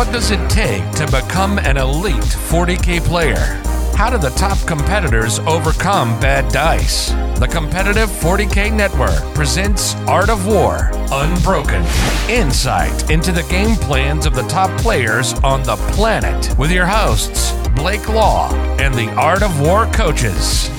What does it take to become an elite 40K player? How do the top competitors overcome bad dice? The Competitive 40K Network presents Art of War Unbroken. Insight into the game plans of the top players on the planet with your hosts, Blake Law and the Art of War coaches.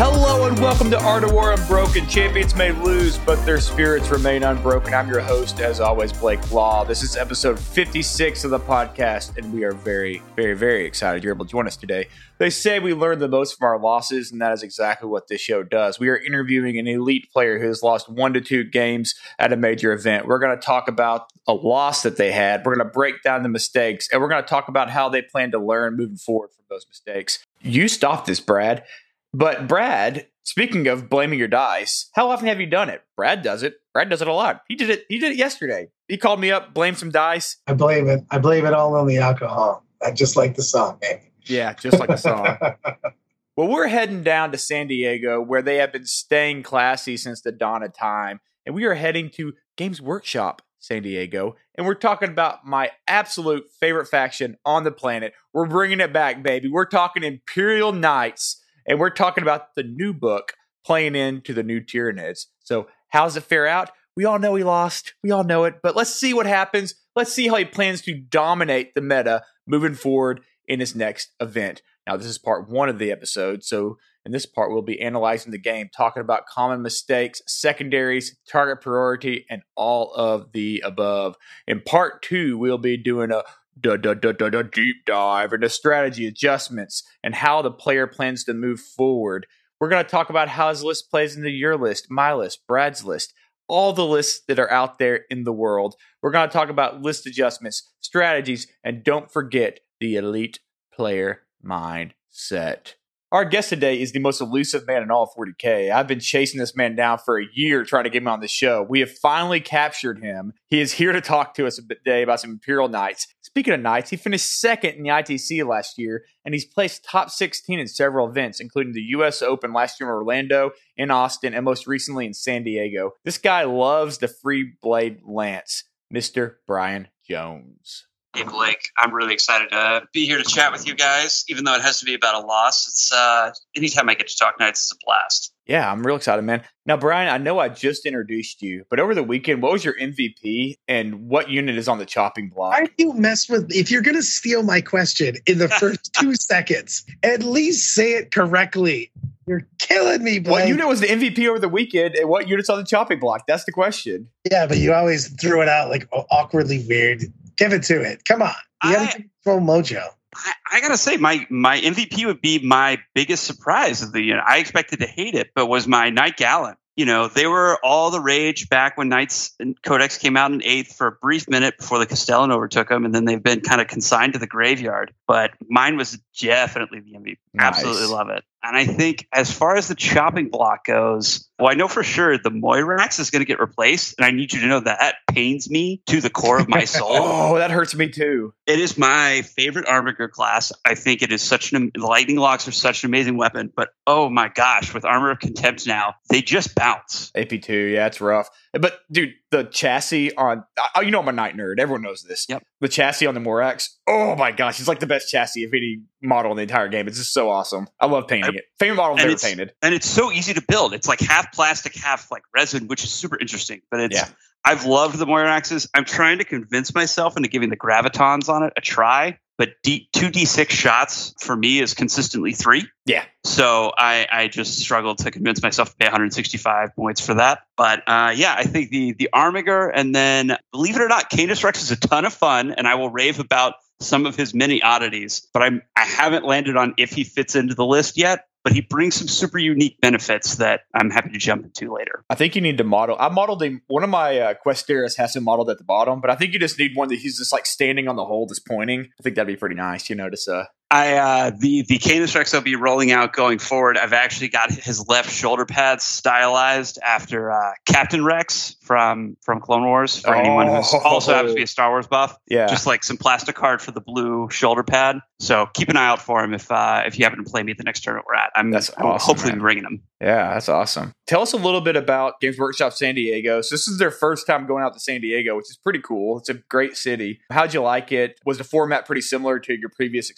Hello and welcome to Art of War Unbroken. Champions may lose, but their spirits remain unbroken. I'm your host, as always, Blake Law. This is episode 56 of the podcast, and we are very, very, very excited you're able to join us today. They say we learn the most from our losses, and that is exactly what this show does. We are interviewing an elite player who has lost one to two games at a major event. We're going to talk about a loss that they had. We're going to break down the mistakes, and we're going to talk about how they plan to learn moving forward from those mistakes. You stopped this, Brad. But Brad, speaking of blaming your dice, how often have you done it? Brad does it. Brad does it a lot. He did it. He did it yesterday. He called me up, blamed some dice. I blame it. I blame it all on the alcohol. I just like the song, man. Yeah, just like the song. well, we're heading down to San Diego, where they have been staying classy since the dawn of time, and we are heading to Games Workshop San Diego, and we're talking about my absolute favorite faction on the planet. We're bringing it back, baby. We're talking Imperial Knights and we're talking about the new book playing into the new Tyranids. So, how's it fare out? We all know he lost. We all know it. But let's see what happens. Let's see how he plans to dominate the meta moving forward in his next event. Now, this is part one of the episode. So, in this part, we'll be analyzing the game, talking about common mistakes, secondaries, target priority, and all of the above. In part two, we'll be doing a da, deep dive into strategy adjustments and how the player plans to move forward. We're going to talk about how his list plays into your list, my list, Brad's list, all the lists that are out there in the world. We're going to talk about list adjustments, strategies, and don't forget the elite player mindset. Our guest today is the most elusive man in all of 40K. I've been chasing this man down for a year trying to get him on the show. We have finally captured him. He is here to talk to us today about some Imperial Knights. Speaking of Knights, he finished second in the ITC last year, and he's placed top 16 in several events, including the US Open last year in Orlando, in Austin, and most recently in San Diego. This guy loves the Freeblade Lance, Mr. Brian Jones. Hey Blake, I'm really excited to be here to chat with you guys. Even though it has to be about a loss, it's uh, anytime I get to talk Knights, it's a blast. Yeah, I'm real excited, man. Now, Brian, I know I just introduced you, but over the weekend, what was your MVP and what unit is on the chopping block? Why do you mess with? If you're gonna steal my question in the first two seconds, at least say it correctly. You're killing me, Blake. What unit was the MVP over the weekend, and what unit's on the chopping block? That's the question. Yeah, but you always threw it out like awkwardly weird. Give it to it. Come on. You gotta control mojo. I, I, gotta say, my my MVP would be my biggest surprise of the year. I expected to hate it, but was my Knight Gallant. You know, they were all the rage back when Knights and Codex came out in eighth for a brief minute before the Castellan overtook them, and then they've been kind of consigned to the graveyard. But mine was definitely the MVP. Nice. Absolutely love it. And I think as far as the chopping block goes, well, I know for sure the Moirax is going to get replaced, and I need you to know that that pains me to the core of my soul. oh, that hurts me too. It is my favorite Armiger class. I think it is such an lightning locks are such an amazing weapon, but oh my gosh, with Armor of Contempt now, they just bounce. AP two, yeah, it's rough. But dude, the chassis on oh, you know I'm a Knight nerd. Everyone knows this. Yep. The chassis on the Moirax. Oh my gosh, it's like the best chassis of any model in the entire game. It's just so awesome. I love painting it. Favorite model I've ever painted. And it's so easy to build. It's like half plastic, half like resin, which is super interesting. But it's yeah. I've loved the Moiraxes. I'm trying to convince myself into giving the gravitons on it a try. But D, two d6 shots for me is consistently three. Yeah. So I, I just struggled to convince myself to pay 165 points for that. But uh, yeah, I think the the Armiger and then believe it or not, Canis Rex is a ton of fun, and I will rave about some of his many oddities. But I'm I haven't landed on if he fits into the list yet but he brings some super unique benefits that I'm happy to jump into later. I think you need to model. I modeled a, one of my uh, has him modeled at the bottom, but I think you just need one that he's just like standing on the hole, just pointing. I think that'd be pretty nice, you know, just uh, I uh, the the Canis Rex I'll be rolling out going forward. I've actually got his left shoulder pads stylized after uh, Captain Rex from from Clone Wars. For oh. anyone who also happens to be a Star Wars buff, yeah, just like some plastic card for the blue shoulder pad. So keep an eye out for him if uh, if you happen to play me at the next tournament we're at. I'm, that's I'm awesome, hopefully man. bringing him. Yeah, that's awesome. Tell us a little bit about Games Workshop San Diego. So this is their first time going out to San Diego, which is pretty cool. It's a great city. How'd you like it? Was the format pretty similar to your previous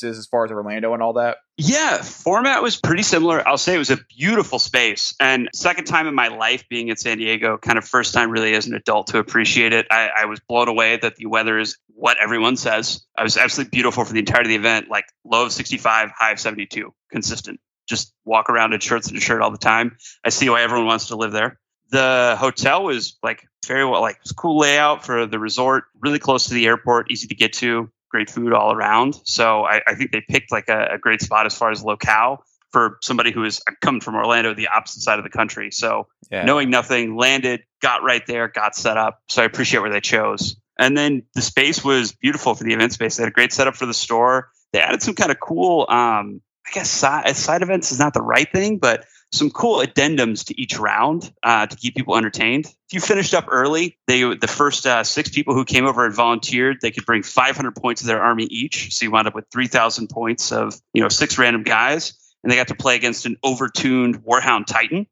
experiences as far as Orlando and all that? Yeah, format was pretty similar. I'll say it was a beautiful space. And second time in my life being in San Diego, kind of first time really as an adult to appreciate it. I, I was blown away that the weather is what everyone says. I was absolutely beautiful for the entirety of the event, like low of 65, high of 72, consistent. Just walk around in shirts and a shirt all the time. I see why everyone wants to live there. The hotel was like very well, like cool layout for the resort, really close to the airport, easy to get to great food all around. So I, I think they picked like a, a, great spot as far as locale for somebody who has come from Orlando, the opposite side of the country. So yeah. knowing nothing, landed, got right there, got set up. So I appreciate where they chose. And then the space was beautiful for the event space. They had a great setup for the store. They added some kind of cool, um, I guess side, side events is not the right thing, but some cool addendums to each round uh, to keep people entertained. If you finished up early, they the first uh, six people who came over and volunteered, they could bring 500 points to their army each. So you wound up with 3,000 points of you know six random guys and they got to play against an overtuned Warhound Titan.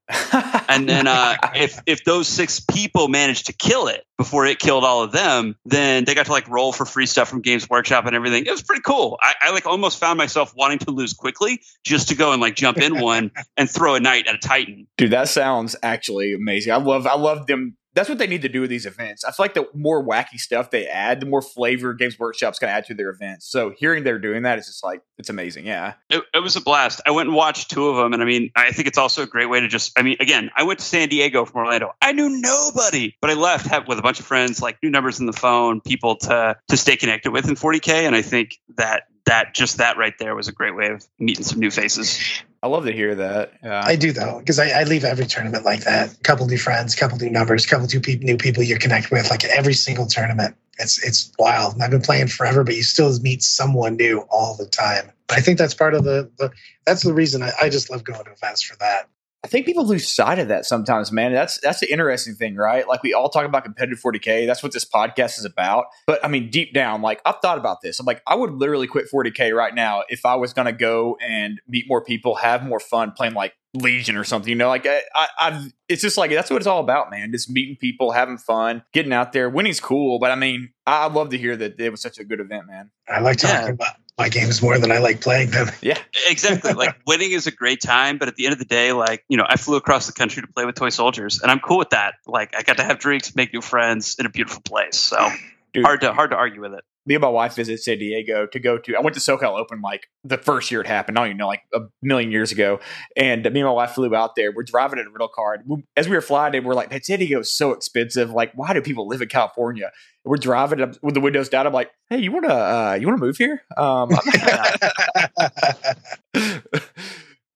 and then uh, if if those six people managed to kill it before it killed all of them, then they got to like roll for free stuff from Games Workshop and everything. It was pretty cool. I, I like almost found myself wanting to lose quickly just to go and like jump in one and throw a knight at a Titan. Dude, that sounds actually amazing. I love I love them that's what they need to do with these events. I feel like the more wacky stuff they add, the more flavor Games Workshop's going to add to their events. So hearing they're doing that is just like it's amazing. Yeah, it, it, was a blast. I went and watched two of them, and I mean, I think it's also a great way to just. I mean, again, I went to San Diego from Orlando. I knew nobody, but I left with a bunch of friends, like new numbers in the phone, people to to stay connected with in 40k, and I think that that just that right there was a great way of meeting some new faces. I love to hear that. Yeah. I do though, because I, I, leave every tournament like that. A couple new friends, couple new numbers, couple new, pe- new people you connect with. Like every single tournament, it's it's wild. And I've been playing forever, but you still meet someone new all the time. I think that's part of the, the that's the reason I, I just love going to events for that. I think people lose sight of that sometimes, man. That's that's the interesting thing, right? Like we all talk about competitive 40k. That's what this podcast is about. But I mean, deep down, like I've thought about this. I'm like, I would literally quit 40k right now if I was going to go and meet more people, have more fun playing like Legion or something. You know, like I, I, I've, it's just like that's what it's all about, man. Just meeting people, having fun, getting out there. Winning's cool, but I mean, I love to hear that it was such a good event, man. I like talking yeah. about my games more than I like playing them. Yeah, exactly. like winning is a great time, but at the end of the day, like you know, I flew across the country to play with toy soldiers, and I'm cool with that. Like I got to have drinks, make new friends in a beautiful place. So Dude. hard to hard to argue with it me and my wife visited San Diego to go to. I went to SoCal Open like the first year it happened. I don't even know, like a million years ago. And me and my wife flew out there. We're driving in a rental car. And as we were flying in, we're like, man, San Diego is so expensive. Like, why do people live in California? And we're driving up with the windows down. I'm like, hey, you want to uh, you want to move here? Um,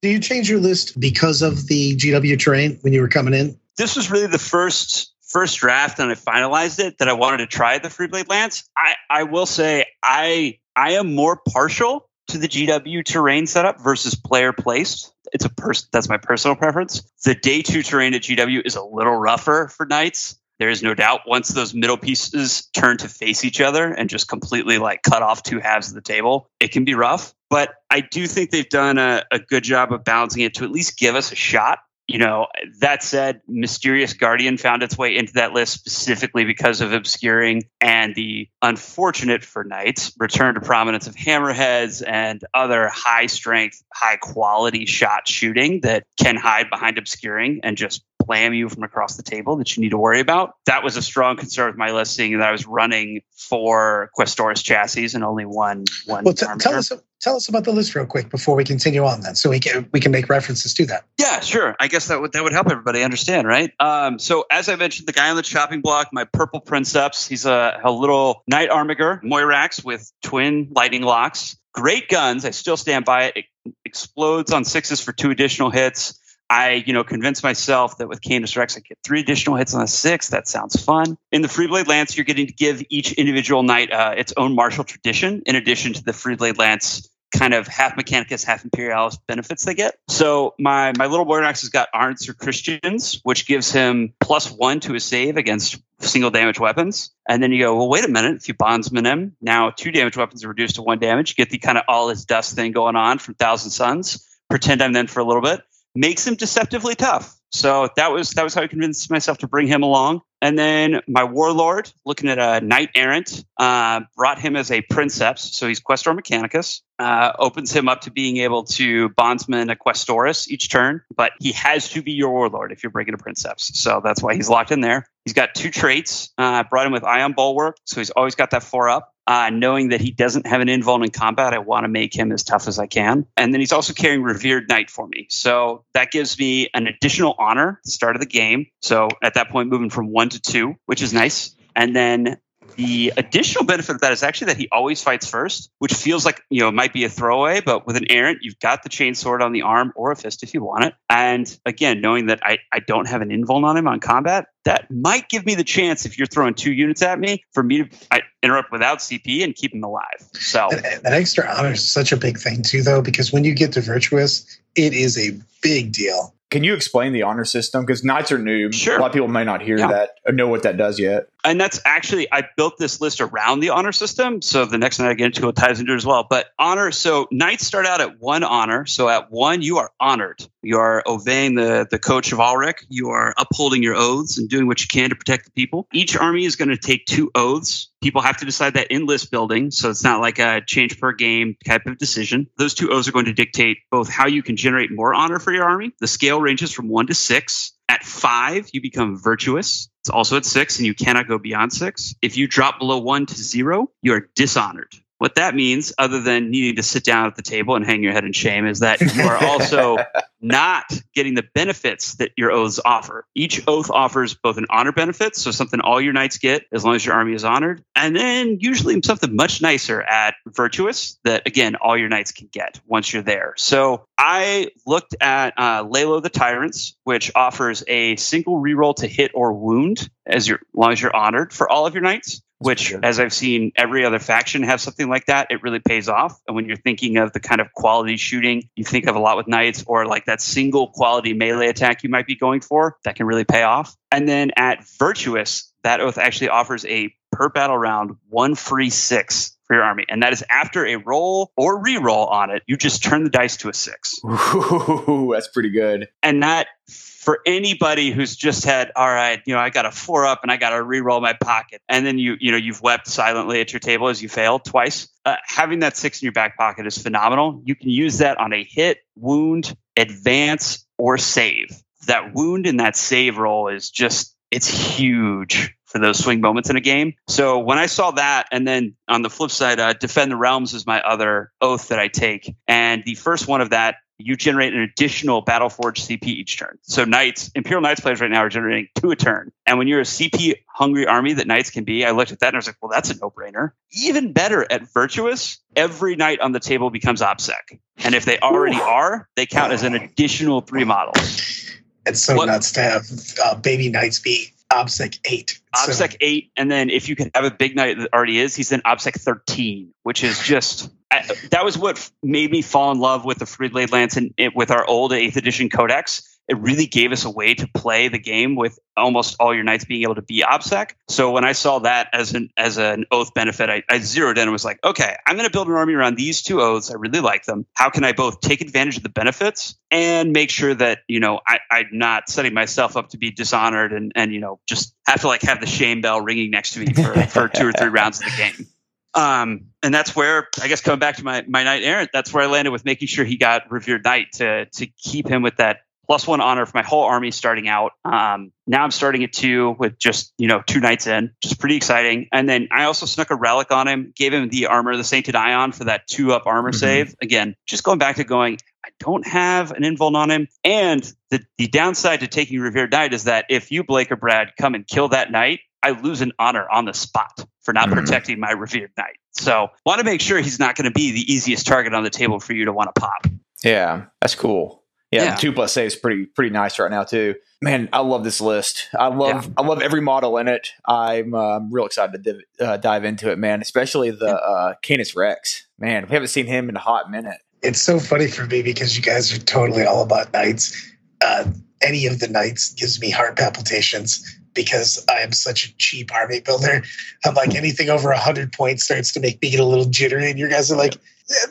do you change your list because of the GW terrain when you were coming in? This was really the first first draft and I finalized it that I wanted to try the Freeblade Lance. I, I will say I I am more partial to the GW terrain setup versus player placed. It's a person that's my personal preference. The day two terrain at GW is a little rougher for knights. There is no doubt once those middle pieces turn to face each other and just completely like cut off two halves of the table, it can be rough. But I do think they've done a, a good job of balancing it to at least give us a shot you know, that said, Mysterious Guardian found its way into that list specifically because of obscuring and the unfortunate for knights return to prominence of hammerheads and other high strength, high quality shot shooting that can hide behind obscuring and just slam you from across the table that you need to worry about. That was a strong concern with my listing that I was running for Questoris chassis and only one one. Well, t- tell us tell us about the list real quick before we continue on, then, so we can we can make references to that. Yeah, sure. I guess that would that would help everybody understand, right? Um, so as I mentioned, the guy on the chopping block, my purple princeps, he's a, a little knight armiger Moirax with twin lightning locks. Great guns. I still stand by it. It explodes on sixes for two additional hits I, you know, convinced myself that with Canis Rex, I get three additional hits on a six. That sounds fun. In the Freeblade Lance, you're getting to give each individual knight uh, its own martial tradition, in addition to the Freeblade Lance kind of half Mechanicus, half Imperialis benefits they get. So my my little Moirax has got Honoured Sacristians, which gives him plus one to his save against single damage weapons. And then you go, well, wait a minute. If you bondsman him, now two damage weapons are reduced to one damage. You get the kind of All Is Dust thing going on from Thousand Suns. Pretend I'm then for a little bit makes him deceptively tough. So that was that was how I convinced myself to bring him along. And then my warlord, looking at a knight errant, uh, brought him as a princeps. So he's Questor Mechanicus. Uh, opens him up to being able to bondsman a Questoris each turn, but he has to be your warlord if you're bringing a princeps. So that's why he's locked in there. He's got two traits. Uh, brought him with Ion Bulwark, so he's always got that four up. Uh, knowing that he doesn't have an invuln in combat, I want to make him as tough as I can. And then he's also carrying Revered Knight for me. So that gives me an additional honor at the start of the game. So at that point, moving from one to two, which is nice. And then the additional benefit of that is actually that he always fights first, which feels like you know it might be a throwaway, but with an errant, you've got the chain sword on the arm or a fist if you want it. And again, knowing that I, I don't have an invuln on him on combat, that might give me the chance if you're throwing two units at me for me to I, interrupt without CP and keep them alive. So that, that extra honor is such a big thing too, though, because when you get to virtuous, it is a big deal. Can you explain the honor system? Because knights are new. Sure. A lot of people may not hear Yeah. that or know what that does yet. And that's actually I built this list around the honor system. So the next night I get into it ties into it as well. But honor, so knights start out at one honor. So at one, you are honored. You are obeying the the Code Chivalric. You are upholding your oaths and doing what you can to protect the people. Each army is going to take two oaths. People have to decide that in list building, so it's not like a change per game type of decision. Those two oaths are going to dictate both how you can generate more honor for your army. The scale ranges from one to six. At five, you become virtuous. It's also at six, and you cannot go beyond six. If you drop below one to zero, you are dishonored. What that means, other than needing to sit down at the table and hang your head in shame, is that you are also not getting the benefits that your oaths offer. Each oath offers both an honor benefit, so something all your knights get as long as your army is honored, and then usually something much nicer at virtuous that again all your knights can get once you're there. So I looked at uh, Lay Low the Tyrants, which offers a single reroll to hit or wound as your as long as you're honored for all of your knights which as I've seen every other faction have something like that, it really pays off. And when you're thinking of the kind of quality shooting you think of a lot with knights or like that single quality melee attack you might be going for, that can really pay off. And then at virtuous, that oath actually offers a per battle round one free six for your army. And that is after a roll or re-roll on it, you just turn the dice to a six. Ooh, that's pretty good. And that for anybody who's just had, all right, you know, I got a four up and I got to re-roll my pocket, and then you, you know, you've wept silently at your table as you failed twice. Uh, having that six in your back pocket is phenomenal. You can use that on a hit, wound, advance, or save. That wound and that save roll is just it's huge for those swing moments in a game. So when I saw that, and then on the flip side, uh, defend the realms is my other oath that I take, and the first one of that you generate an additional Battleforge CP each turn. So Knights, Imperial Knights players right now are generating two a turn. And when you're a CP hungry army that Knights can be, I looked at that and I was like, well, that's a no brainer. Even better at Virtuous, every Knight on the table becomes OBSEC. And if they already are, they count as an additional three models. It's so What- nuts to have uh, baby knights be OBSEC 8. So- OBSEC 8, and then if you could have a big night that already is, he's in OBSEC 13, which is just. I, that was what made me fall in love with the Freeblade Lance eh, and it, with our old 8th edition codex. It really gave us a way to play the game with almost all your knights being able to be OBSEC. So when I saw that as an as an oath benefit, I, I zeroed in and was like, okay, I'm going to build an army around these two oaths. I really like them. How can I both take advantage of the benefits and make sure that you know I, I'm not setting myself up to be dishonored and and you know just have to like have the shame bell ringing next to me for, for two or three rounds of the game. Um, and that's where I guess coming back to my my knight errant, that's where I landed with making sure he got revered knight to to keep him with that plus one honor for my whole army starting out. Um, now I'm starting at two with just you know two knights in, which is pretty exciting. And then I also snuck a relic on him, gave him the armor, the Sainted Ion for that two up armor Mhm. save. Again, just going back to going, I don't have an invuln on him, and the the downside to taking revered knight is that if you Blake or Brad come and kill that knight, I lose an honor on the spot for not Mhm. protecting my revered knight. So want to make sure he's not going to be the easiest target on the table for you to want to pop. Yeah, that's cool. Yeah, Yeah. two plus saves pretty pretty nice right now too. Man, I love this list. I love I love every model in it. I'm uh, real excited to div- uh, dive into it, man. Especially the uh, Canis Rex. Man, we haven't seen him in a hot minute. it's so funny for me because you guys are totally all about knights. Uh, any of the knights gives me heart palpitations. Because I am such a cheap army builder. I'm like anything over a 100 points starts to make me get a little jittery. And you guys are like,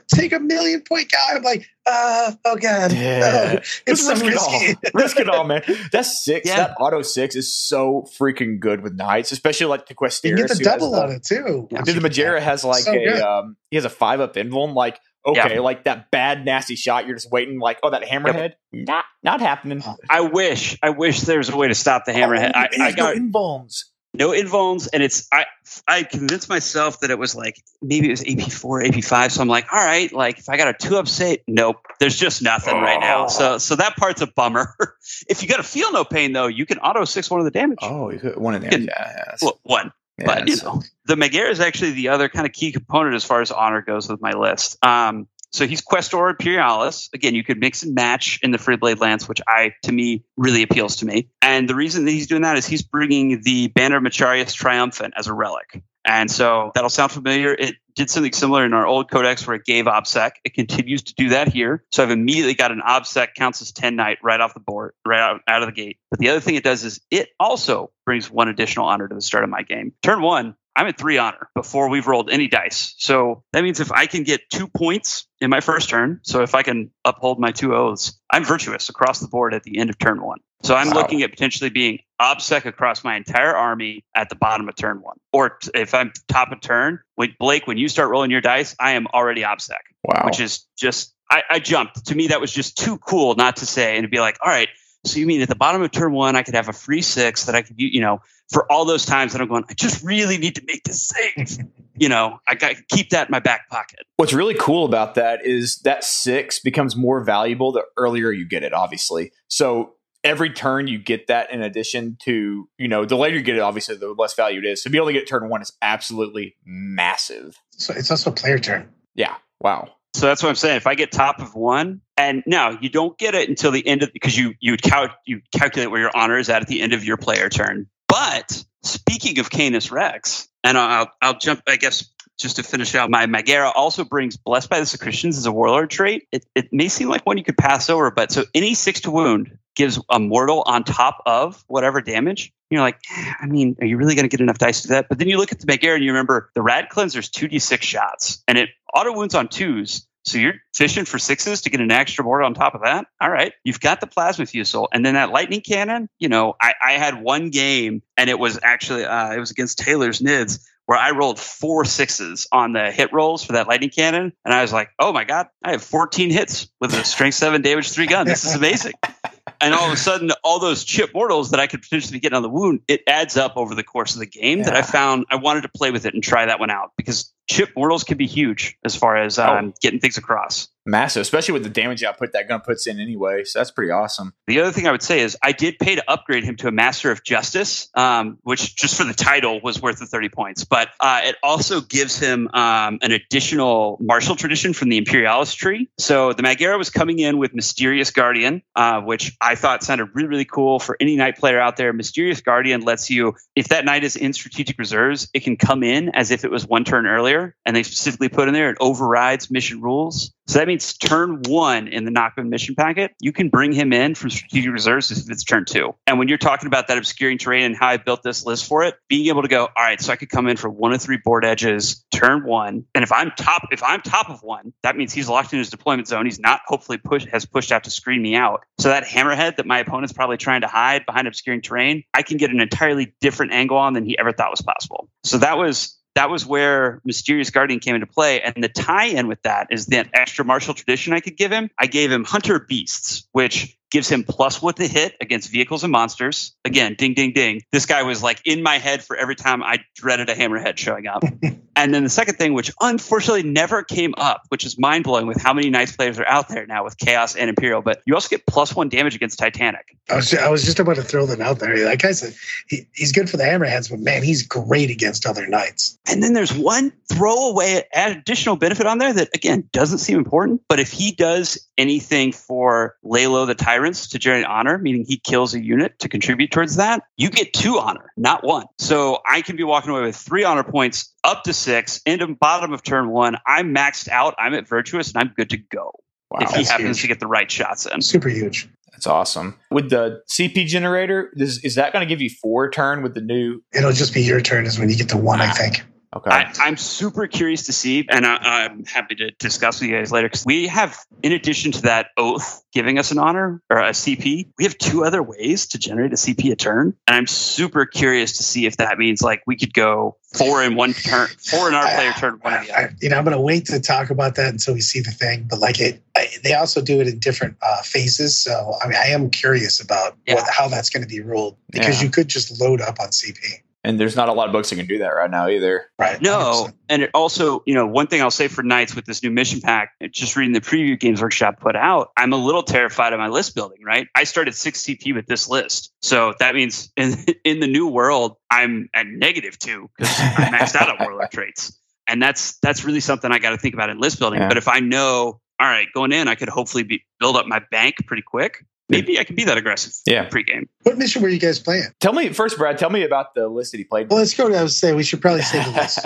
take a million point guy. I'm like, uh, oh god, yeah. no. it's so risk risky. It all. risk it all, man. That's six. Yeah. That auto six is so freaking good with knights, especially like the Questoris. You get the double on it too. Yeah. Dude, the Magaera has like so a um, he has a five up invuln. Like okay, yeah. like that bad nasty shot. You're just waiting, like oh that hammerhead, yep. not not happening. I wish, I wish there was a way to stop the oh, hammerhead. Oh, I, I got no invulns no invulns and it's i i convinced myself that it was like maybe it was ap4 ap5 so i'm like all right like if i got a two up say nope there's just nothing oh. right now oh. so so that part's a bummer if you got to feel no pain though you can auto six one of the damage oh you could one of them yeah, well, one yeah, but you know the Magaera is actually the other kind of key component as far as honor goes with my list um so he's Questor Imperialis. Again, you could mix and match in the Freeblade Lance, which I, to me, really appeals to me. And the reason that he's doing that is he's bringing the Banner of Macharius Triumphant as a relic. And so that'll sound familiar. It did something similar in our old codex where it gave OBSEC. It continues to do that here. So I've immediately got an OBSEC counts as 10 knight right off the board, right out, out of the gate. But the other thing it does is it also brings one additional honor to the start of my game. Turn one, I'm at three honor before we've rolled any dice. So that means if I can get two points in my first turn, so if I can uphold my two oaths, I'm virtuous across the board at the end of turn one. So I'm wow. looking at potentially being obsec across my entire army at the bottom of turn one. Or if I'm top of turn, with Blake, when you start rolling your dice, I am already obsec. Wow. Which is just I, I jumped. To me, that was just too cool not to say and to be like, all right, so you mean at the bottom of turn one, I could have a free six that I could, you know, for all those times that I'm going, I just really need to make this six. you know, I got to keep that in my back pocket. What's really cool about that is that six becomes more valuable the earlier you get it, obviously. So every turn you get that in addition to, you know, the later you get it, obviously, the less value it is. So to be able to get turn one is absolutely massive. So it's also a player turn. Yeah. Wow. So that's what I'm saying. If I get top of one, and now you don't get it until the end of because you you cal- you calculate where your honor is at at the end of your player turn. But speaking of Canis Rex, and I'll I'll jump. I guess just to finish out, my Magaera also brings Blessed by the Sacristians as a warlord trait. It, it may seem like one you could pass over, but so any six to wound gives a mortal on top of whatever damage. You're like, eh, I mean, are you really going to get enough dice to that? But then you look at the Magaera and you remember the Rad Cleanser's 2d6 shots, and it auto wounds on twos. So you're fishing for sixes to get an extra board on top of that. All right. You've got the plasma fusil. And then that lightning cannon, you know, I, I had one game and it was actually uh, it was against Taylor's Nids where I rolled four sixes on the hit rolls for that lightning cannon. And I was like, oh my God, I have 14 hits with a strength seven damage three gun. This is amazing. and all of a sudden, all those chip mortals that I could potentially get on the wound, it adds up over the course of the game yeah. that I found I wanted to play with it and try that one out because chip mortals can be huge as far as oh. um, oh. getting things across massive, especially with the damage output that gun puts in anyway. So that's pretty awesome. The other thing I would say is I did pay to upgrade him to a Master of Justice, um, which just for the title was worth the 30 points. But uh, it also gives him um, an additional martial tradition from the Imperialis tree. So the Magaera was coming in with Mysterious Guardian, uh, which I thought sounded really, really cool for any knight player out there. Mysterious Guardian lets you, if that knight is in strategic reserves, it can come in as if it was one turn earlier. And they specifically put in there it overrides mission rules. So that means turn one in the Nachmund mission packet, you can bring him in from strategic reserves if it's turn two. And when you're talking about that obscuring terrain and how I built this list for it, being able to go, all right, so I could come in for one of three board edges, turn one, and if I'm top, if I'm top of one, that means he's locked in his deployment zone. He's not hopefully pushed has pushed out to screen me out. So that hammerhead that my opponent's probably trying to hide behind obscuring terrain, I can get an entirely different angle on than he ever thought was possible. So that was that was where Mysterious Guardian came into play. And the tie in with that is that extra martial tradition I could give him. I gave him Hunter Beasts, which gives him plus one to hit against vehicles and monsters. Again, ding, ding, ding. This guy was like in my head for every time I dreaded a hammerhead showing up. and then the second thing, which unfortunately never came up, which is mind blowing with how many Knights players are out there now with Chaos and Imperial, but you also get plus one damage against Titanic. I was, I was just about to throw that out there. That guy's a, he, he's good for the hammerheads, but man, he's great against other knights. And then there's one throwaway additional benefit on there that, again, doesn't seem important, but if he does anything for lay the the tyrants to generate honor, meaning he kills a unit to contribute towards that, you get two honor, not one. So I can be walking away with three honor points up to six into bottom of turn one. I'm maxed out. I'm at virtuous and I'm good to go. Wow, if he happens huge. to get the right shots in. Super huge. That's awesome. With the CP generator, is, is that going to give you four turn with the new? It'll just be your turn is when you get to one, I Ah. think. Okay. I, I'm super curious to see, and I, I'm happy to discuss with you guys later because we have, in addition to that oath giving us an honor or a CP, we have two other ways to generate a CP a turn, and I'm super curious to see if that means like we could go four in one turn, four in our player turn, one in the. I, you know, I'm going to wait to talk about that until we see the thing. But like it, I, they also do it in different uh, phases. So I mean, I am curious about Yeah. what, how that's going to be ruled because Yeah. you could just load up on CP, and there's not a lot of books that can do that right now either. right? No, 100%. and it also, you know, one thing I'll say for Knights with this new mission pack, just reading the preview Games Workshop put out, I'm a little terrified of my list building, right? I started 6 CP with this list. So that means in, in the new world, I'm at negative two because I maxed out on warlord traits. And that's that's really something I got to think about in list building. Yeah. But if I know, all right, going in, I could hopefully be, build up my bank pretty quick. Maybe I can be that aggressive Yeah. pregame. What mission were you guys playing? Tell me first, Brad. Tell me about the list that he played. Well, let's go. I was say we should probably say the list.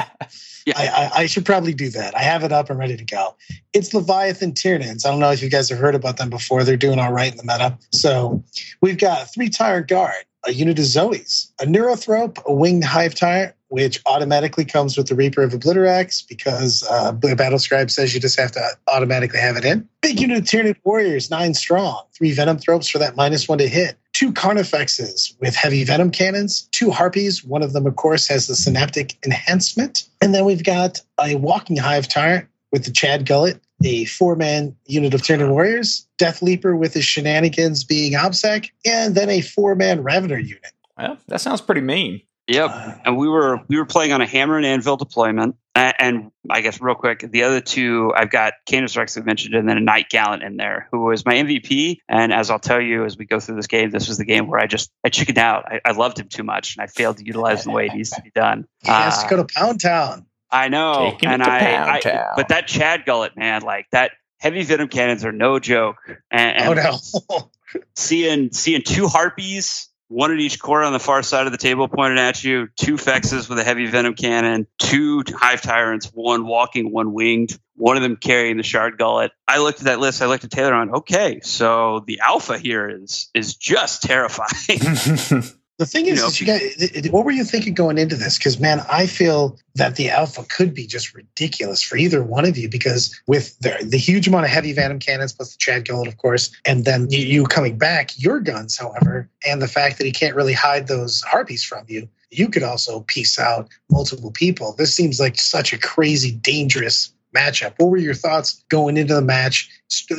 Yeah. I, I, I should probably do that. I have it up and ready to go. It's Leviathan Tyranids. I don't know if you guys have heard about them before. They're doing all right in the meta. So we've got three Tyrant Guard, a unit of Zoes, a Neurothrope, a Winged Hive Tyrant, which automatically comes with the Reaper of Obliterax because uh, BattleScribe says you just have to automatically have it in. Big unit of Tyranid Warriors, nine strong, three Venomthropes for that minus one to hit, two Carnifexes with heavy Venom cannons, two Harpies. One of them, of course, has the Synaptic Enhancement. And then we've got a Walking Hive Tyrant with the Chad Gullet, a four man unit of Tyranid Warriors, Death Leaper with his shenanigans being OBSEC, and then a four man Ravener unit. well, that sounds pretty mean. Yep. Uh, and we were we were playing on a hammer and anvil deployment. A- And I guess real quick, the other two I've got Canis Rex we mentioned, and then a Knight Gallant in there, who was my MVP. And as I'll tell you as we go through this game, this was the game where I just I chickened out. I, I loved him too much, and I failed to utilize him the way it needs to be done. he has Uh, to go to Pound Town. I know, Taking it and to I, Pound I Town. but that Chad Gullet man, like that heavy venom cannons are no joke. And, and oh, no. seeing seeing two harpies, one at each corner on the far side of the table pointed at you, two fexes with a heavy venom cannon, two hive tyrants, one walking, one winged, one of them carrying the shard gullet. I looked at that list, I looked at Taylor on, okay, so the alpha here is is just terrifying. The thing You is, know. is you guys, what were you thinking going into this? Because man, I feel that the alpha could be just ridiculous for either one of you. Because with the, the huge amount of heavy Venom cannons, plus the Chad Gullet, of course, and then you, you coming back, your guns, however, and the fact that he can't really hide those harpies from you, you could also piece out multiple people. This seems like such a crazy, dangerous matchup. What were your thoughts going into the match?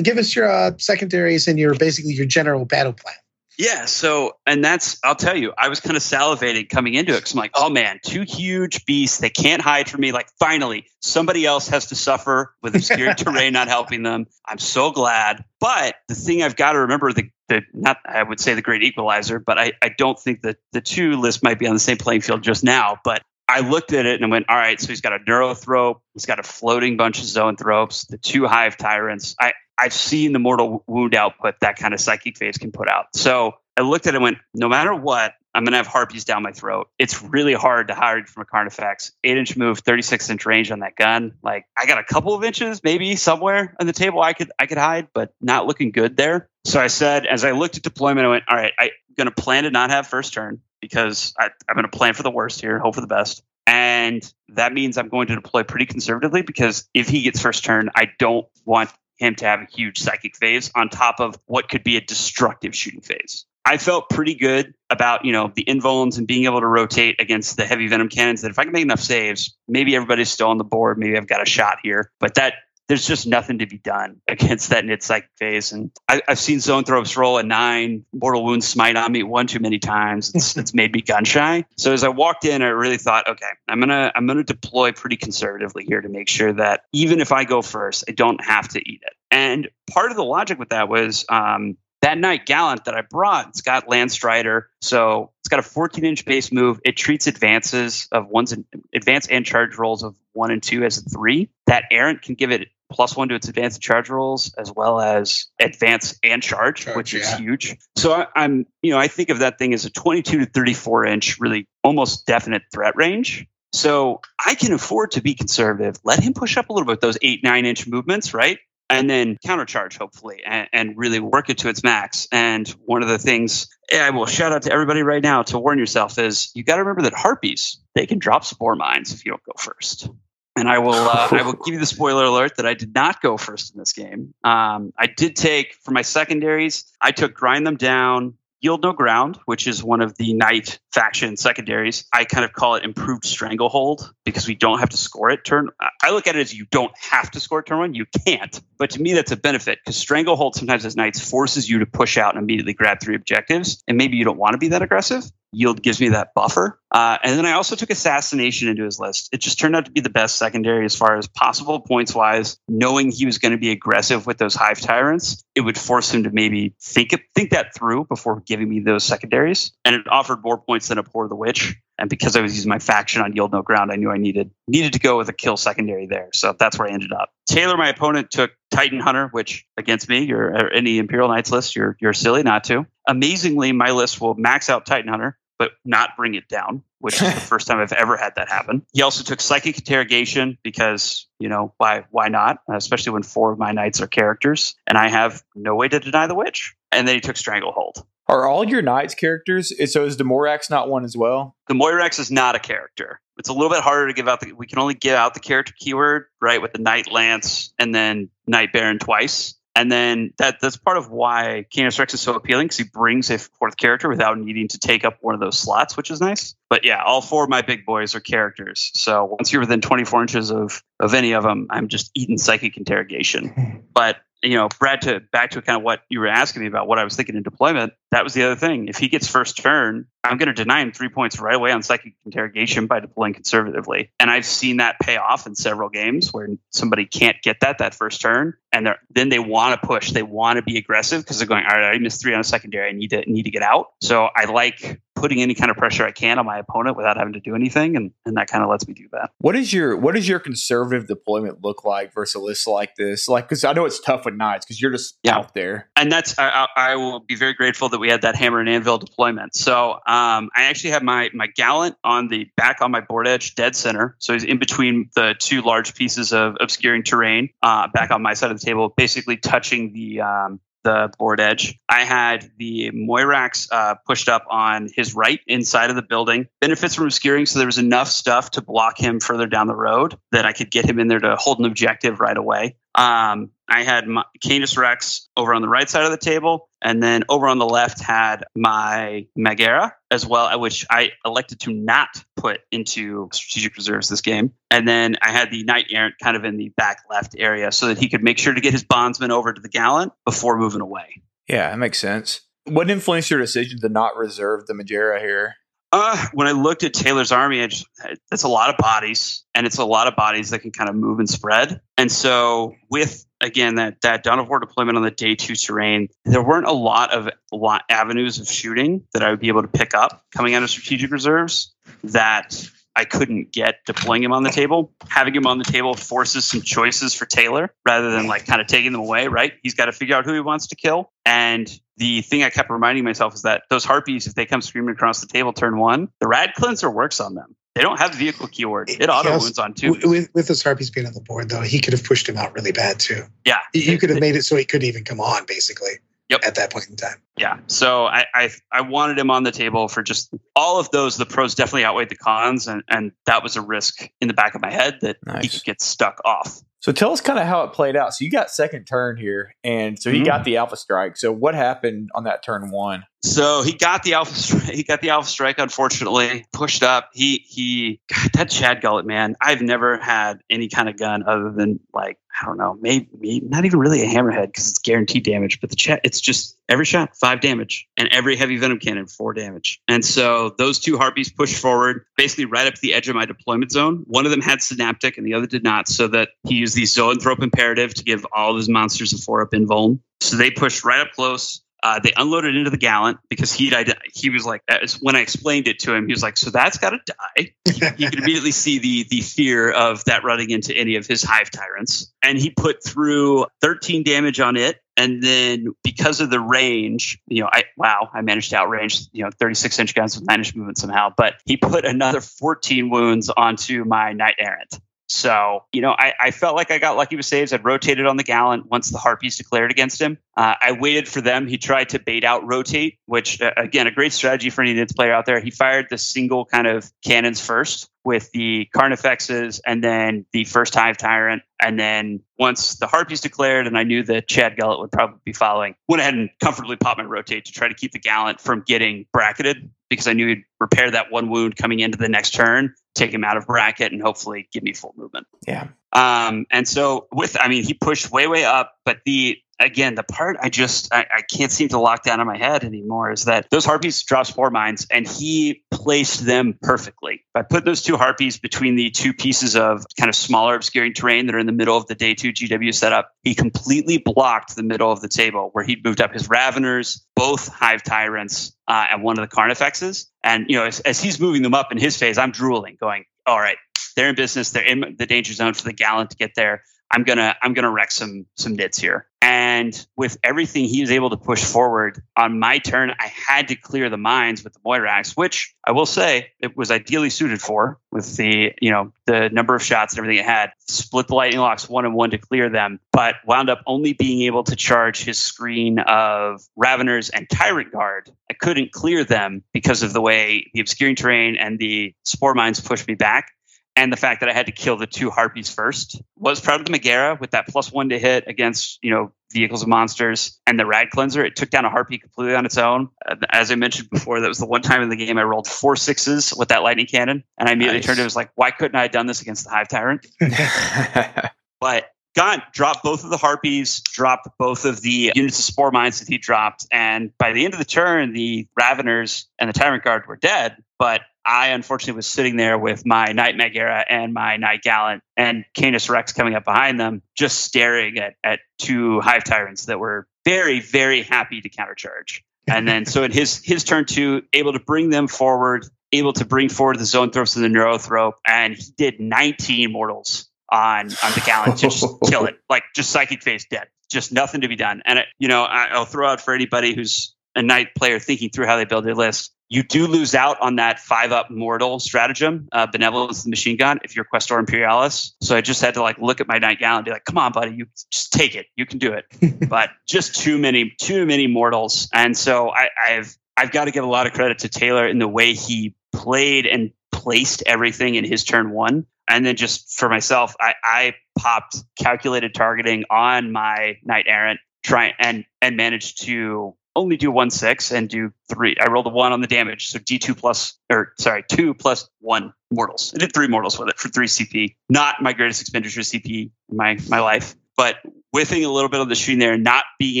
Give us your uh, secondaries and your basically your general battle plan. Yeah, so and that's I'll tell you, I was kind of salivating coming into it because I'm like, oh man, two huge beasts, they can't hide from me. Like finally, somebody else has to suffer with obscure terrain not helping them. I'm so glad. But the thing I've got to remember the the not I would say the great equalizer, but I, I don't think that the two lists might be on the same playing field just now. But I looked at it and went, all right, so he's got a neurothrope, he's got a floating bunch of Zoanthropes, the two hive tyrants. I I've seen the mortal wound output that kind of psychic phase can put out. So I looked at it and went, no matter what, I'm gonna have harpies down my throat. It's really hard to hide from a Carnifex. Eight inch move, 36 inch range on that gun. Like I got a couple of inches, maybe somewhere on the table I could I could hide, but not looking good there. So I said, as I looked at deployment, I went, all right, I'm gonna plan to not have first turn because I, I'm gonna plan for the worst here, hope for the best. And that means I'm going to deploy pretty conservatively because if he gets first turn, I don't want him to have a huge psychic phase on top of what could be a destructive shooting phase. I felt pretty good about, you know, the invulns and being able to rotate against the heavy venom cannons that if I can make enough saves, maybe everybody's still on the board. Maybe I've got a shot here. But that there's just nothing to be done against that knit psychic phase. And I, I've seen Zoanthropes roll a nine, mortal wounds smite on me one too many times. It's, it's made me gun shy. So as I walked in, I really thought, okay, I'm gonna I'm gonna deploy pretty conservatively here to make sure that even if I go first, I don't have to eat it. And part of the logic with that was um, that night gallant that I brought, it's got Landstrider. So it's got a 14 inch base move. It treats advances of ones and advance and charge rolls of one and two as a three. That errant can give it plus one to its advance and charge rolls as well as advance and charge, Charge, which is yeah. huge. So I, I'm, you know, I think of that thing as a 22 to 34 inch, really almost definite threat range. So I can afford to be conservative. Let him push up a little bit those eight, nine inch movements, right? and then countercharge hopefully and, and, really work it to its max and one of the things i will shout out to everybody right now to warn yourself is you got to remember that harpies they can drop spore mines if you don't go first and I will uh, I will give you the spoiler alert that I did not go first in this game. Um, I did take for my secondaries. I took grind them down, Yield No Ground, which is one of the Knight faction secondaries. I kind of call it improved Stranglehold because we don't have to score it turn. I look at it as you don't have to score turn one. You can't. But to me, that's a benefit because Stranglehold sometimes as Knights forces you to push out and immediately grab three objectives. And maybe you don't want to be that aggressive. Yield gives me that buffer. Uh, and then I also took Assassination into his list. It just turned out to be the best secondary as far as possible points wise. Knowing he was going to be aggressive with those Hive Tyrants, it would force him to maybe think think that through before giving me those secondaries. And it offered more points than Abhor the Witch. And because I was using my faction on Yield No Ground, I knew I needed needed to go with a kill secondary there. So that's where I ended up. Taylor, my opponent, took Titan Hunter, which against me, you're any Imperial Knights list, you're you're silly not to. Amazingly, my list will max out Titan Hunter but not bring it down, which is the first time I've ever had that happen. He also took psychic interrogation because, you know, why why not? Especially when four of my knights are characters and I have no way to deny the witch. And then he took stranglehold. Are all your knights characters? So is the Moirax not one as well? The Moirax is not a character. It's a little bit harder to give out the we can only give out the character keyword, right, with the Knight Lance and then Knight Baron twice. And then that that's part of why Canis Rex is so appealing because he brings a fourth character without needing to take up one of those slots, which is nice. But yeah, all four of my big boys are characters. So once you're within 24 inches of of any of them, I'm just eating psychic interrogation. But you know, Brad, to back to kind of what you were asking me about what I was thinking in deployment, that was the other thing. If he gets first turn, I'm going to deny him three points right away on psychic interrogation by deploying conservatively. And I've seen that pay off in several games where somebody can't get that that first turn, and then they want to push, they want to be aggressive because they're going, all right, I missed three on a secondary, I need to need to get out. So I like putting any kind of pressure I can on my opponent without having to do anything, and, and that kind of lets me do that. What is your what does your conservative deployment look like versus a list like this? Like, because I know it's tough with knights because you're just yeah. out there, and that's I, I, will be very grateful that we had that hammer and anvil deployment. So um, I actually have my my gallant on the back on my board edge, dead center. So he's in between the two large pieces of obscuring terrain, uh, back on my side of the table, basically touching the um, the board edge. I had the Moirax uh, pushed up on his right inside of the building. Benefits from obscuring, so there was enough stuff to block him further down the road that I could get him in there to hold an objective right away. Um, I had my Canis Rex over on the right side of the table, and then over on the left had my Magaera as well, which I elected to not put into strategic reserves this game. And then I had the Knight Errant kind of in the back left area so that he could make sure to get his bondsman over to the Gallant before moving away. Yeah, that makes sense. What influenced your decision to not reserve the Magaera here? Uh, when I looked at Taylor's army, I just, it's a lot of bodies, and it's a lot of bodies that can kind of move and spread. And so, with again that that Dawn of War deployment on the day two terrain, there weren't a lot of lot avenues of shooting that I would be able to pick up coming out of strategic reserves that I couldn't get deploying him on the table. Having him on the table forces some choices for Taylor rather than like kind of taking them away, right? He's got to figure out who he wants to kill. And the thing I kept reminding myself is that those harpies, if they come screaming across the table turn one, the rad cleanser works on them. They don't have the vehicle keyword. It auto wounds on two. With, with those harpies being on the board, though, he could have pushed him out really bad too. Yeah, you could have made it so he couldn't even come on, basically. Yep. At that point in time. Yeah. So I, I, I wanted him on the table for just all of those. The pros definitely outweighed the cons, and and that was a risk in the back of my head that nice. he could get stuck off. So tell us kind of how it played out. So you got second turn here, and so he mm-hmm. got the alpha strike. So what happened on that turn one? So he got the alpha. Strike. He got the alpha strike. Unfortunately, pushed up. He he. God, that Chad Gullet man. I've never had any kind of gun other than like I don't know, maybe, maybe not even really a hammerhead because it's guaranteed damage. But the chat, it's just every shot five damage, and every heavy venom cannon four damage. And so those two harpies pushed forward, basically right up to the edge of my deployment zone. One of them had synaptic, and the other did not. So that he used the zoanthrope imperative to give all of his monsters a four up invuln. So they pushed right up close. Uh, they unloaded into the gallant because he he was like when I explained it to him, he was like, "So that's got to die." he could immediately see the the fear of that running into any of his hive tyrants, and he put through 13 damage on it. And then because of the range, you know, I wow, I managed to outrange you know 36 inch guns with nine inch movement somehow. But he put another 14 wounds onto my knight errant. So, you know, I, I, felt like I got lucky with saves. I'd rotated on the gallant once the Harpies declared against him. Uh, I waited for them. He tried to bait out rotate, which, uh, again, a great strategy for any Nids player out there. He fired the single kind of cannons first with the Carnifexes and then the first Hive Tyrant. And then once the Harpies declared, and I knew that Chad Gullet would probably be following, went ahead and comfortably popped my rotate to try to keep the Gallant from getting bracketed because I knew he'd repair that one wound coming into the next turn, take him out of bracket, and hopefully give me full movement. Yeah. Um, and so with, I mean, he pushed way, way up, but the again, the part I just I, I, can't seem to lock down in my head anymore is that those harpies drop spore mines, and he placed them perfectly. By putting those two harpies between the two pieces of kind of smaller obscuring terrain that are in the middle of the day two GW setup, he completely blocked the middle of the table where he'd moved up his Raveners, both Hive Tyrants, uh, and one of the Carnifexes. And you know, as, as he's moving them up in his phase, I'm drooling, going, "All right, they're in business. They're in the danger zone for the gallant to get there. I'm gonna I'm gonna wreck some some Nids here. And with everything he was able to push forward on my turn, I had to clear the mines with the Moirax, which I will say it was ideally suited for with the you know the number of shots and everything it had. Split the lightning locks one and one to clear them, but wound up only being able to charge his screen of Raveners and Tyrant Guard. I couldn't clear them because of the way the obscuring terrain and the spore mines pushed me back and the fact that I had to kill the two harpies first was proud of the Magaera with that plus one to hit against you know vehicles and monsters and the rad cleanser. It took down a harpy completely on its own. Uh, as I mentioned before, that was the one time in the game I rolled four sixes with that lightning cannon, and I immediately nice. turned it was like, why couldn't I have done this against the hive tyrant? but God dropped both of the harpies, dropped both of the units of spore mines that he dropped, and by the end of the turn, the Raveners and the Tyrant Guard were dead. But I unfortunately was sitting there with my Knight Magaera and my Knight Gallant and Canis Rex coming up behind them, just staring at, at two Hive Tyrants that were very, very happy to countercharge. And then, so in his his turn two, able to bring them forward, able to bring forward the zone Zoanthropes and the Neurothrope, and he did 19 mortals on on the Gallant to just kill it, like just psychic phase dead, just nothing to be done. And it, you know, I, I'll throw out for anybody who's a Knight player thinking through how they build their list you do lose out on that five up mortal stratagem, uh, benevolence the Machine God, if you're Questor Imperialis. So I just had to like look at my Knight Gallant and be like, come on, buddy, you just take it. You can do it. but just too many, too many mortals. And so I, I've I've got to give a lot of credit to Taylor in the way he played and placed everything in his turn one. And then just for myself, I, I popped calculated targeting on my Knight Errant, try and and managed to only do one six and do three. I rolled a one on the damage, so D two plus or sorry two plus one mortals. I did three mortals with it for three CP. Not my greatest expenditure CP in my my life, but whiffing a little bit of the shooting there, not being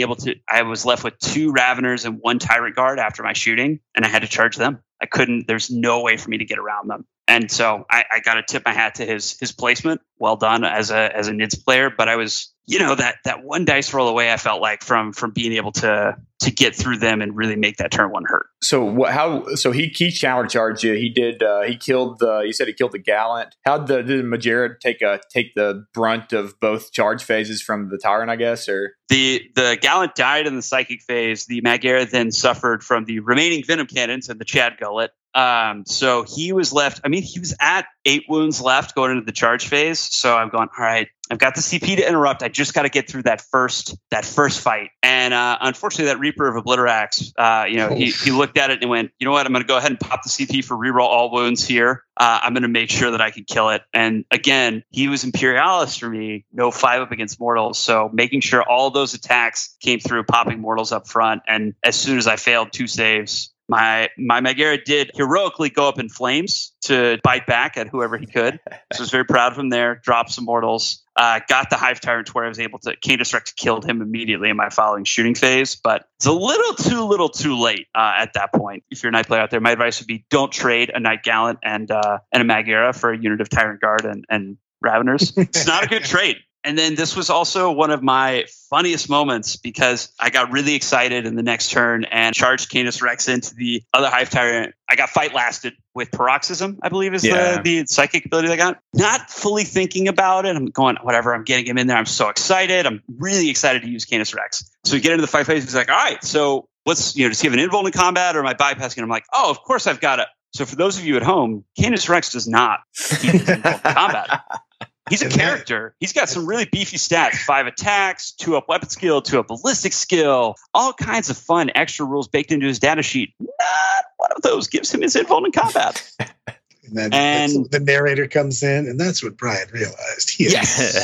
able to. I was left with two Raveners and one Tyrant Guard after my shooting, and I had to charge them. I couldn't. There's no way for me to get around them. And so I, I got to tip my hat to his his placement. Well done as a as a Nids player. But I was you know that that one dice roll away i felt like from from being able to to get through them and really make that turn one hurt. So what how so he he counter charged you. He did uh he killed the you said he killed the gallant. How did the Magaera take a take the brunt of both charge phases from the tyrant i guess or? The the gallant died in the psychic phase. The Magaera then suffered from the remaining venom cannons and the chad gullet um, so he was left. I mean, he was at eight wounds left going into the charge phase. So I'm going, all right, I've got the CP to interrupt. I just got to get through that first that first fight. And uh, unfortunately, that Reaper of Obliterax, uh, you know, he, he looked at it and went, you know what? I'm going to go ahead and pop the CP for reroll all wounds here. Uh, I'm going to make sure that I can kill it. And again, he was Imperialis for me, no five up against mortals. So making sure all those attacks came through, popping mortals up front. And as soon as I failed two saves, my my Magaera did heroically go up in flames to bite back at whoever he could. so I was very proud of him there. Dropped some mortals. Uh, got the Hive Tyrant where I was able to. Canis Rex killed him immediately in my following shooting phase, but it's a little too little too late uh, at that point. If you're a Knight player out there, my advice would be don't trade a Knight Gallant and uh, and a Magaera for a unit of Tyrant Guard and, and Raveners. it's not a good trade. And then this was also one of my funniest moments because I got really excited in the next turn and charged Canis Rex into the other Hive Tyrant. I got fight lasted with Paroxysm, I believe is yeah. the, the psychic ability I got. Not fully thinking about it. I'm going, whatever, I'm getting him in there. I'm so excited. I'm really excited to use Canis Rex. So we get into the fight phase. He's like, all right, so what's, you know, does he have an invuln in combat or am I bypassing? And I'm like, oh, of course I've got it. So for those of you at home, Canis Rex does not keep in combat. He's a character. He's got some really beefy stats: five attacks, two up weapon skill, two up ballistic skill, all kinds of fun extra rules baked into his data sheet. Not one of those gives him his invuln in combat. And then and, the narrator comes in, and that's what Brian realized. He yes.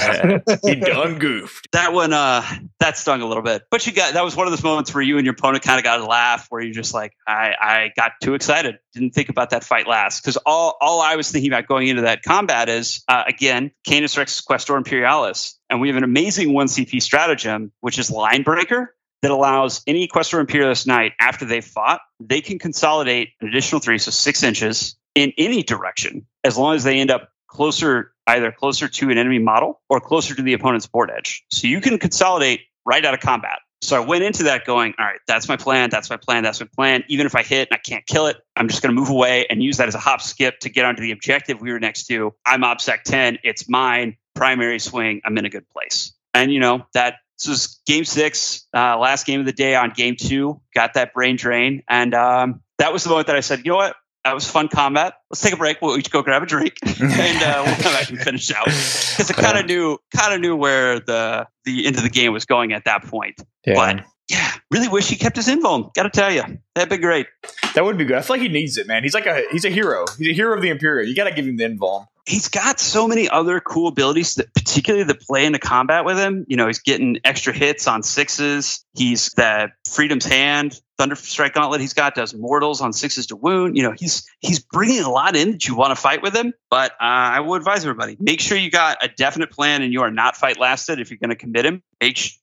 he done goofed. That one, uh, that stung a little bit. But you got that was one of those moments where you and your opponent kind of got a laugh, where you're just like, I, I got too excited, didn't think about that fight last, because all, all I was thinking about going into that combat is uh, again, Canis Rex Questor Imperialis, and we have an amazing one CP stratagem, which is Line Breaker that allows any Questor Imperialist knight after they've fought, they can consolidate an additional three, so six inches in any direction, as long as they end up closer, either closer to an enemy model or closer to the opponent's board edge. So you can consolidate right out of combat. So I went into that going, all right, that's my plan, that's my plan, that's my plan. Even if I hit and I can't kill it, I'm just going to move away and use that as a hop skip to get onto the objective we were next to. I'm OBSEC 10, it's mine, primary swing, I'm in a good place. And, you know, that this was game six, uh, last game of the day on game two, got that brain drain. And um, that was the moment that I said, you know what? That was fun combat. Let's take a break. We'll each go grab a drink, and uh, we'll come back and finish out. Because I kind of knew, kind of knew where the the end of the game was going at that point. Yeah. But yeah, really wish he kept his invuln. Got to tell you, that'd be great. That would be good. I feel like he needs it, man. He's like a he's a hero. He's a hero of the Imperial. You got to give him the invuln he's got so many other cool abilities that particularly the play into combat with him you know he's getting extra hits on sixes. He's that freedom's hand thunder strike gauntlet he's got does mortals on sixes to wound. You know he's he's bringing a lot in that you want to fight with him but uh, i would advise everybody make sure you got a definite plan and you are not fight lasted if you're going to commit him.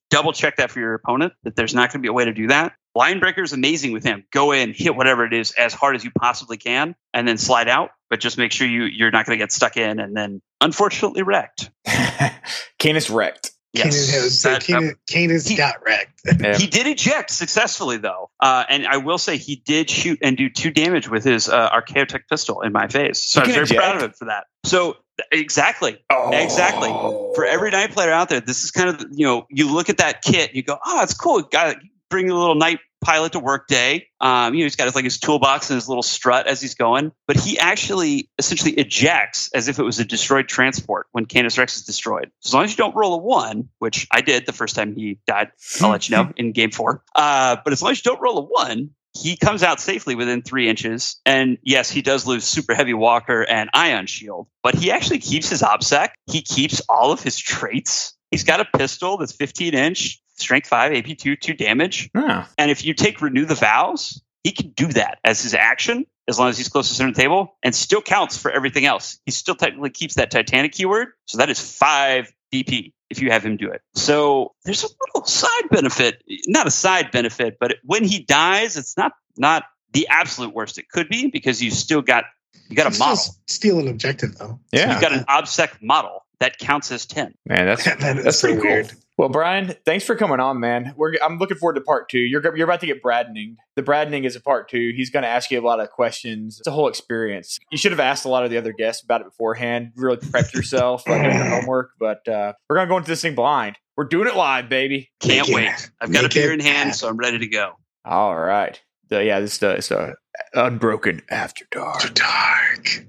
Double check that for your opponent that there's not going to be a way to do that Line breaker is amazing with him. Go in, hit whatever it is as hard as you possibly can, and then slide out. But just make sure you you're not going to get stuck in and then unfortunately wrecked. Canis wrecked. Yes. has, that, Canis, Canis he, got wrecked. he did eject successfully though, uh, and I will say he did shoot and do two damage with his uh, Archaeotech pistol in my face. So I'm very eject? proud of him for that. So Exactly. Oh. Exactly. For every Knight player out there, this is kind of you know you look at that kit, you go, oh, it's cool. Got bring a little knight pilot to work day. Um, you know, he's got his, like his toolbox and his little strut as he's going, but he actually essentially ejects as if it was a destroyed transport when Canis Rex is destroyed. As long as you don't roll a one, which I did the first time he died, I'll let you know in game four. Uh, but as long as you don't roll a one, he comes out safely within three inches. And yes, he does lose super heavy walker and ion shield, but he actually keeps his OBSEC. He keeps all of his traits. He's got a pistol that's 15 inch strength five, AP two, two damage. Yeah. And if you take renew the vows, he can do that as his action as long as he's close to center table and still counts for everything else. He still technically keeps that Titanic keyword. So that is five DP if you have him do it. So there's a little side benefit, not a side benefit, but when he dies, it's not not the absolute worst it could be because you still got you got a model. Steal an objective though. Yeah. You've got an OBSEC model that counts as 10. Man, that's that's pretty so weird. Cool. Well, Brian, thanks for coming on, man. We're, I'm looking forward to part two. You're you're about to get Bradning. The Bradning is a part two. He's going to ask you a lot of questions. It's a whole experience. You should have asked a lot of the other guests about it beforehand. Really prepped yourself, like your homework. But uh, we're going to go into this thing blind. We're doing it live, baby. Can't wait. I've got Make a beer in hand, so I'm ready to go. All right. The, yeah, this is uh, Unbroken After Dark. After Dark.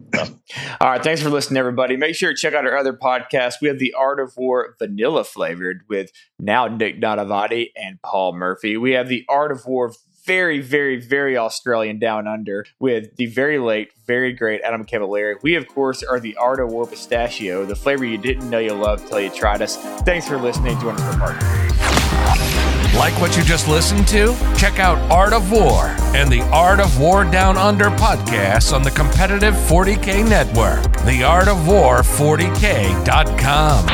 All right. Thanks for listening, everybody. Make sure to check out our other podcasts. We have The Art of War Vanilla Flavored with now Nick Nanavati and Paul Murphy. We have The Art of War very, very, very Australian down under with the very late, very great Adam Cavallari. We, of course, are the Art of War Pistachio, the flavor you didn't know you loved till you tried us. Thanks for listening. Join us for part like what you just listened to? Check out Art of War and the Art of War Down Under podcasts on the competitive 40K network, the Art of War 40K.com.